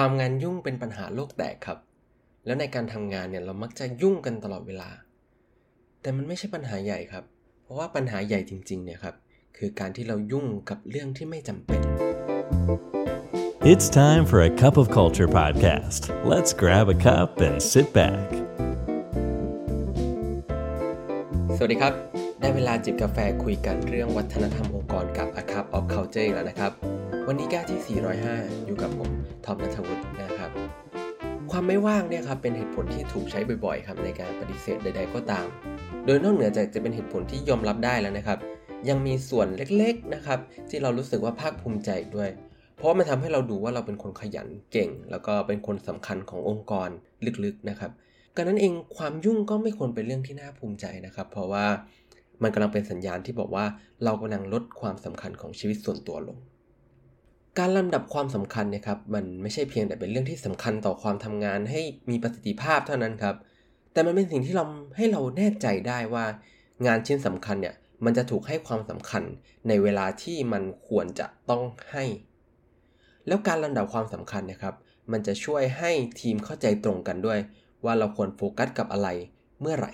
ความงานยุ่งเป็นปัญหาโลกแตกครับ แล้วในการทำงานเนี่ยเรามักจะยุ่งกันตลอดเวลา แต่มันไม่ใช่ปัญหาใหญ่ครับ เพราะว่าปัญหาใหญ่จริงๆเนี่ยครับคือการที่เรายุ่งกับเรื่องที่ไม่จำเป็น It's time for a cup of culture podcast. Let's grab a cup and sit back. สวัสดีครับ ได้เวลาจิบกาแฟคุยกันเรื่องวัฒนธรรมองค์กรกับ A Cup of Culture อีกแล้วนะครับ วันนี้แก้ที่ 405 อยู่กับผมทอมนัทวุฒินะครับ ความไม่ว่างเนี่ยครับเป็นเหตุผลที่ถูกใช้บ่อยๆครับในการปฏิเสธใด ๆ ก็ตาม โดยนอกเหนือจากจะเป็นเหตุผลที่ยอมรับได้แล้วนะครับ ยังมีส่วนเล็กๆนะครับ ที่เรารู้สึกว่าภาคภูมิใจด้วย เพราะมันทำให้เราดูว่าเราเป็นคนขยันเก่ง แล้วก็เป็นคนสำคัญขององค์กรลึกๆนะครับกันนั้นเองความยุ่งก็ไม่ควรเป็นเรื่องที่น่าภูมิใจนะครับ เพราะว่า มันกำลังเป็นสัญญาณที่บอกว่าเรากำลังลดความสำคัญของชีวิตส่วนตัวลง การลำดับความสำคัญเนี่ยครับมันไม่ใช่เพียงแต่เป็นเรื่องที่สำคัญต่อความทำงานให้มีประสิทธิภาพเท่านั้นครับ แต่มันเป็นสิ่งที่เราให้เราแน่ใจได้ว่า งานชิ้นสำคัญเนี่ยมันจะถูกให้ความสำคัญในเวลาที่มันควรจะต้องให้ แล้วการลำดับความสำคัญนะครับ มันจะช่วยให้ทีมเข้าใจตรงกันด้วย ว่าเราควรโฟกัสกับอะไรเมื่อไหร่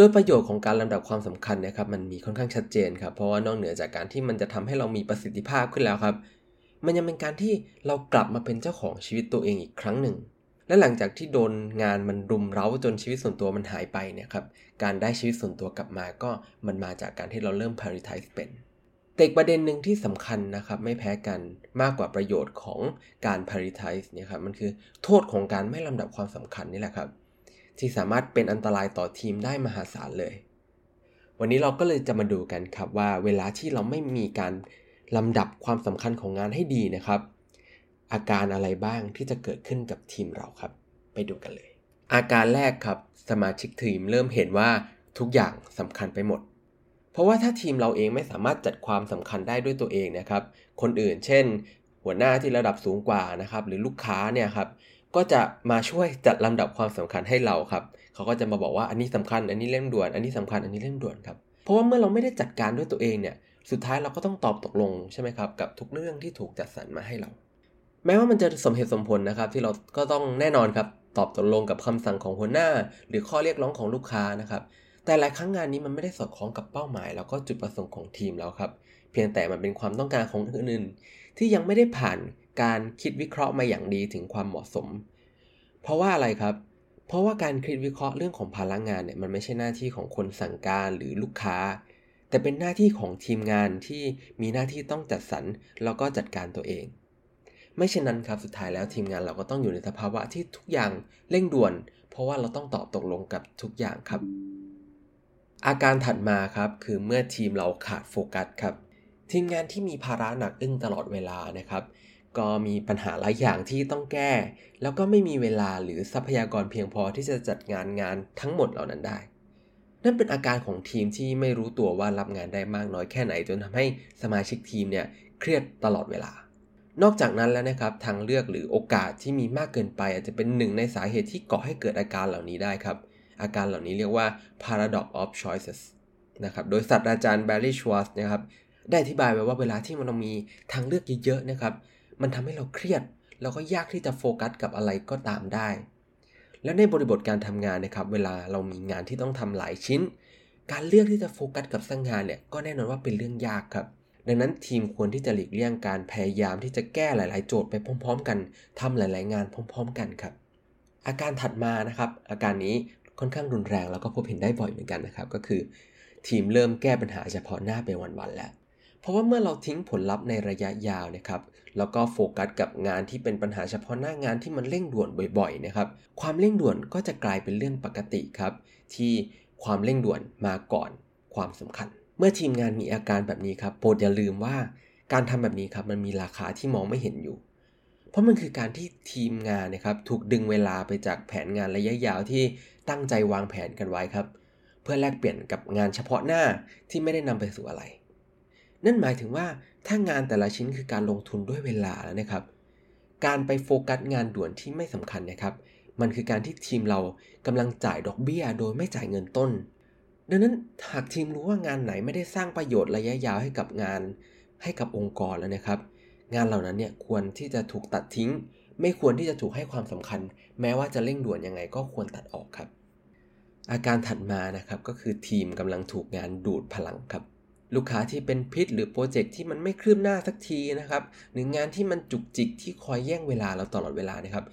โดยประโยชน์ของการลำดับความสำคัญนะครับมันมีค่อนข้างชัดเจนครับเพราะว่านอกเหนือจากการที่มันจะทำให้เรามีประสิทธิภาพขึ้นแล้วครับ มันยังเป็นการที่เรากลับมาเป็นเจ้าของชีวิตตัวเองอีกครั้งหนึ่ง และหลังจากที่โดนงานมันรุมเร้าจนชีวิตส่วนตัวมันหายไปเนี่ยครับการได้ชีวิตส่วนตัวกลับมาก็มันมาจากการที่เราเริ่ม prioritize เป็นแต่อีกประเด็นหนึ่งที่สำคัญนะครับไม่แพ้กันมากกว่าประโยชน์ของการ prioritize เนี่ยครับมันคือโทษของการไม่ลำดับความสำคัญนี่แหละครับ ที่สามารถเป็นอันตรายต่อทีมได้มหาศาลเลย วันนี้เราก็เลยจะมาดูกันครับว่าเวลาที่เราไม่มีการลำดับความสำคัญของงานให้ดีนะครับ อาการอะไรบ้างที่จะเกิดขึ้นกับทีมเราครับ ไปดูกันเลย อาการแรกครับ สมาชิกทีมเริ่มเห็นว่าทุกอย่างสำคัญไปหมด เพราะว่าถ้าทีมเราเองไม่สามารถจัดความสำคัญได้ด้วยตัวเองนะครับ คนอื่น เช่น หัวหน้าที่ระดับสูงกว่านะครับ หรือลูกค้าเนี่ยครับ ก็จะมาช่วยจัดลำดับความสำคัญให้เราครับ เขาก็จะมาบอกว่าอันนี้สำคัญ อันนี้เร่งด่วน อันนี้สำคัญ อันนี้เร่งด่วนครับ เพราะว่าเมื่อเราไม่ได้จัดการด้วยตัวเองเนี่ย สุดท้ายเราก็ต้องตอบตกลงใช่ไหมครับ กับทุกเรื่องที่ถูกจัดสรรมาให้เรา แม้ว่ามันจะสมเหตุสมผลนะครับ ที่เราก็ต้องแน่นอนครับ ตอบตกลงกับคำสั่งของหัวหน้า หรือข้อเรียกร้องของลูกค้านะครับ แต่หลายครั้งงานนี้มันไม่ได้สอดคล้องกับเป้าหมาย แล้วก็จุดประสงค์ของทีมแล้วครับ เพียงแต่มันเป็นความต้องการของคนอื่นๆที่ยังไม่ได้ผ่าน การคิดวิเคราะห์มาอย่างดีถึงความเหมาะสม เพราะว่าอะไรครับ เพราะว่าการคิดวิเคราะห์เรื่องของพลังงานเนี่ยมันไม่ใช่หน้าที่ของคนสั่งการหรือลูกค้า แต่เป็นหน้าที่ของทีมงานที่มีหน้าที่ต้องจัดสรรแล้วก็จัดการตัวเอง ไม่เช่นนั้นครับสุดท้ายแล้วทีมงานเราก็ต้องอยู่ในสภาวะที่ทุกอย่างเร่งด่วน เพราะว่าเราต้องตอบตกลงกับทุกอย่างครับ อาการถัดมาครับคือเมื่อทีมเราขาดโฟกัสครับทีมงานที่มีภาระหนักอึ้งตลอดเวลานะครับ ก็มีปัญหาหลายอย่างที่ต้องแก้ แล้วก็ไม่มีเวลาหรือทรัพยากรเพียงพอที่จะจัดงานงานทั้งหมดเหล่านั้นได้ นั่นเป็นอาการของทีมที่ไม่รู้ตัวว่ารับงานได้มากน้อยแค่ไหน จนทำให้สมาชิกทีมเนี่ยเครียดตลอดเวลา นอกจากนั้นแล้วนะครับทางเลือกหรือโอกาสที่มีมากเกินไป อาจจะเป็นหนึ่งในสาเหตุที่ก่อให้เกิดอาการเหล่านี้ได้ครับ อาการเหล่านี้เรียกว่า paradox of choices นะครับ โดยศาสตราจารย์แบร์รี่ชวาสนะครับได้อธิบายไว้ว่าเวลาที่มันมีทางเลือกเยอะๆนะครับ มันทำให้เราเครียดแล้วก็ยากที่จะโฟกัสกับอะไรก็ตามได้ แล้วในบริบทการทำงานนะครับ เวลาเรามีงานที่ต้องทำหลายชิ้น การเลือกที่จะโฟกัสกับสังงานเนี่ยก็แน่นอนว่าเป็นเรื่องยากครับ ดังนั้นทีมควรที่จะหลีกเลี่ยงการพยายามที่จะแก้หลาย ๆ โจทย์ไปพร้อม ๆ กันทำหลาย ๆ งานพร้อม ๆ กันครับ อาการถัดมานะครับ อาการนี้ค่อนข้างรุนแรงแล้วก็พบเห็นได้บ่อยเหมือนกันนะครับ ก็คือ ทีมเริ่มแก้ปัญหาเฉพาะหน้าไปวัน ๆ แล้ว เพราะว่าเมื่อเราทิ้งผลลัพธ์ในระยะยาวนะครับ แล้วก็โฟกัสกับงานที่เป็นปัญหาเฉพาะหน้างานที่มันเร่งด่วนบ่อยๆนะครับ ความเร่งด่วนก็จะกลายเป็นเรื่องปกติครับ ที่ความเร่งด่วนมาก่อนความสำคัญ เมื่อทีมงานมีอาการแบบนี้ครับโปรดอย่าลืมว่าการทำแบบนี้ครับมันมีราคาที่มองไม่เห็นอยู่ เพราะมันคือการที่ทีมงานนะครับถูกดึงเวลาไปจากแผนงานระยะยาวที่ตั้งใจวางแผนกันไว้ครับ เพื่อแลกเปลี่ยนกับงานเฉพาะหน้าที่ไม่ได้นำไปสู่อะไร นั่นหมายถึงว่าถ้างานแต่ละชิ้นคือการลงทุนด้วยเวลาแล้วนะครับ การไปโฟกัสงานด่วนที่ไม่สำคัญนะครับ มันคือการที่ทีมเรากำลังจ่ายดอกเบี้ย โดยไม่จ่ายเงินต้น ดังนั้นหากทีมรู้ว่างานไหนไม่ได้สร้างประโยชน์ระยะยาวให้กับงาน ให้กับองค์กรแล้วนะครับ งานเหล่านั้นเนี่ยควรที่จะถูกตัดทิ้ง ไม่ควรที่จะถูกให้ความสำคัญ แม้ว่าจะเร่งด่วนยังไงก็ควรตัดออกครับ อาการถัดมานะครับก็คือทีมกำลังถูกงานดูดพลังครับ ลูกค้าที่เป็นพิษหรือโปรเจกต์ที่มันไม่คืบหน้าสักทีนะครับ หรืองานที่มันจุกจิกที่คอยแย่งเวลาเราตลอดเวลานะครับ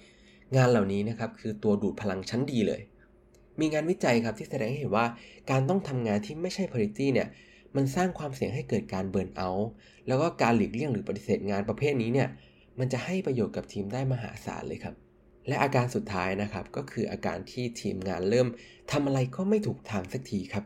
งานเหล่านี้นะครับคือตัวดูดพลังชั้นดีเลย มีงานวิจัยครับที่แสดงให้เห็นว่าการต้องทำงานที่ไม่ใช่ priority เนี่ยมันสร้างความเสี่ยงให้เกิดการเบิร์นเอาท์แล้วก็การหลีกเลี่ยงหรือปฏิเสธงานประเภทนี้เนี่ยมันจะให้ประโยชน์กับทีมได้มหาศาลเลยครับ และอาการสุดท้ายนะครับก็คืออาการที่ทีมงานเริ่มทำอะไรก็ไม่ถูกทางสักทีครับ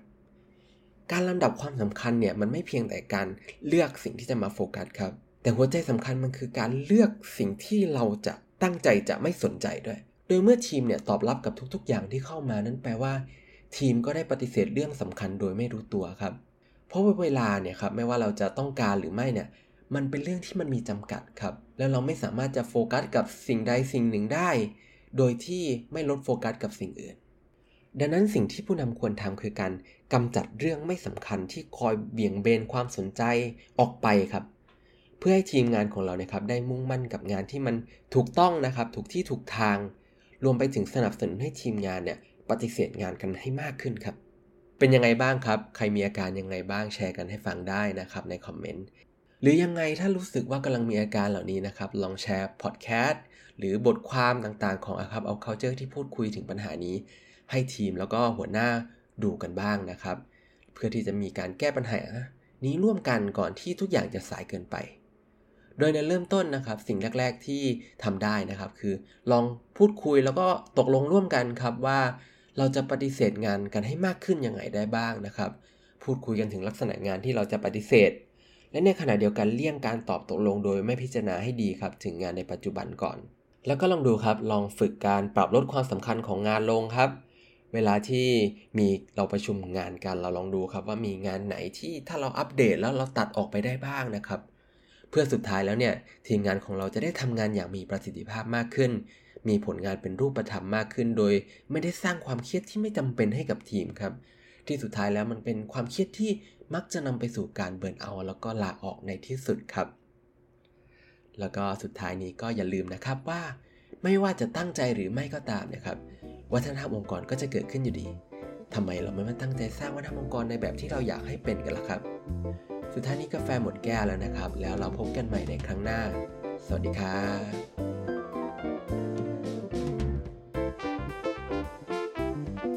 การลำดับความสำคัญเนี่ยมันไม่เพียงแต่การเลือกสิ่งที่จะมาโฟกัสครับ แต่หัวใจสำคัญมันคือการเลือกสิ่งที่เราจะตั้งใจจะไม่สนใจด้วย โดยเมื่อทีมเนี่ยตอบรับกับทุกๆ อย่างที่เข้ามานั่นแปลว่า ทีมก็ได้ปฏิเสธเรื่องสำคัญโดยไม่รู้ตัวครับ เพราะเวลาเนี่ยครับไม่ว่าเราจะต้องการหรือไม่เนี่ยมันเป็นเรื่องที่มันมีจำกัดครับ แล้วเราไม่สามารถจะโฟกัสกับสิ่งใดสิ่งหนึ่งได้ โดยที่ไม่ลดโฟกัสกับสิ่งอื่น ดังนั้นสิ่งที่ผู้นำควรทำคือการกำจัดเรื่องไม่สำคัญที่คอยเบี่ยงเบนความสนใจออกไปครับ เพื่อให้ทีมงานของเราเนี่ยครับได้มุ่งมั่นกับงานที่มันถูกต้องนะครับ ถูกที่ถูกทาง รวมไปถึงสนับสนุนให้ทีมงานเนี่ยปฏิเสธงานกันให้มากขึ้นครับ เป็นยังไงบ้างครับ ใครมีอาการยังไงบ้างแชร์กันให้ฟังได้นะครับในคอมเมนต์หรือยังไงถ้ารู้สึกว่ากำลังมีอาการเหล่านี้นะครับ ลองแชร์พอดแคสต์หรือบทความต่างๆ ของอาคับเอา culture ที่พูดคุยถึงปัญหานี้ ให้ทีมแล้วก็หัวหน้าดูกันบ้างนะครับ เพื่อที่จะมีการแก้ปัญหานี้ร่วมกันก่อนที่ทุกอย่างจะสายเกินไป โดยในเริ่มต้นนะครับ สิ่งแรก ๆที่ทำได้นะครับ คือลองพูดคุยแล้วก็ตกลงร่วมกันครับว่าเราจะปฏิเสธงานกันให้มากขึ้นยังไงได้บ้างนะครับ พูดคุยกันถึงลักษณะงานที่เราจะปฏิเสธ และในขณะเดียวกันเลี่ยงการตอบตกลงโดยไม่พิจารณาให้ดีครับ ถึงงานในปัจจุบันก่อน แล้วก็ลองดูครับ ลองฝึกการปรับลดความสำคัญของงานลงครับ เวลาที่มีเราประชุมงานกันเราลองดูครับว่ามีงานไหนที่ถ้าเราอัปเดตแล้วเราตัดออกไปได้บ้างนะครับ เพื่อสุดท้ายแล้วเนี่ยทีมงานของเราจะได้ทำงานอย่างมีประสิทธิภาพมากขึ้น มีผลงานเป็นรูปธรรมมากขึ้น โดยไม่ได้สร้างความเครียดที่ไม่จำเป็นให้กับทีมครับ ที่สุดท้ายแล้วมันเป็นความเครียดที่มักจะนำไปสู่การเบิร์นเอา แล้วก็ลาออกในที่สุดครับ แล้วก็สุดท้ายนี้ก็อย่าลืมนะครับว่า ไม่ว่าจะตั้งใจหรือไม่ก็ตามนะครับ วัฒนธรรมองค์กรก็จะเกิดขึ้นอยู่ดีทำไมเราไม่มาตั้งใจสร้างวัฒนธรรมองค์กรในแบบที่เราอยากให้เป็นกันล่ะครับ สุดท้ายนี้กาแฟหมดแก้วแล้วนะครับ แล้วเราพบกันใหม่ในครั้งหน้า สวัสดีครับ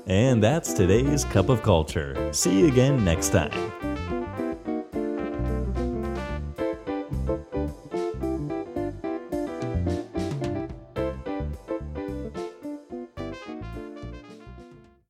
And that's today's Cup of Culture. See you again next time.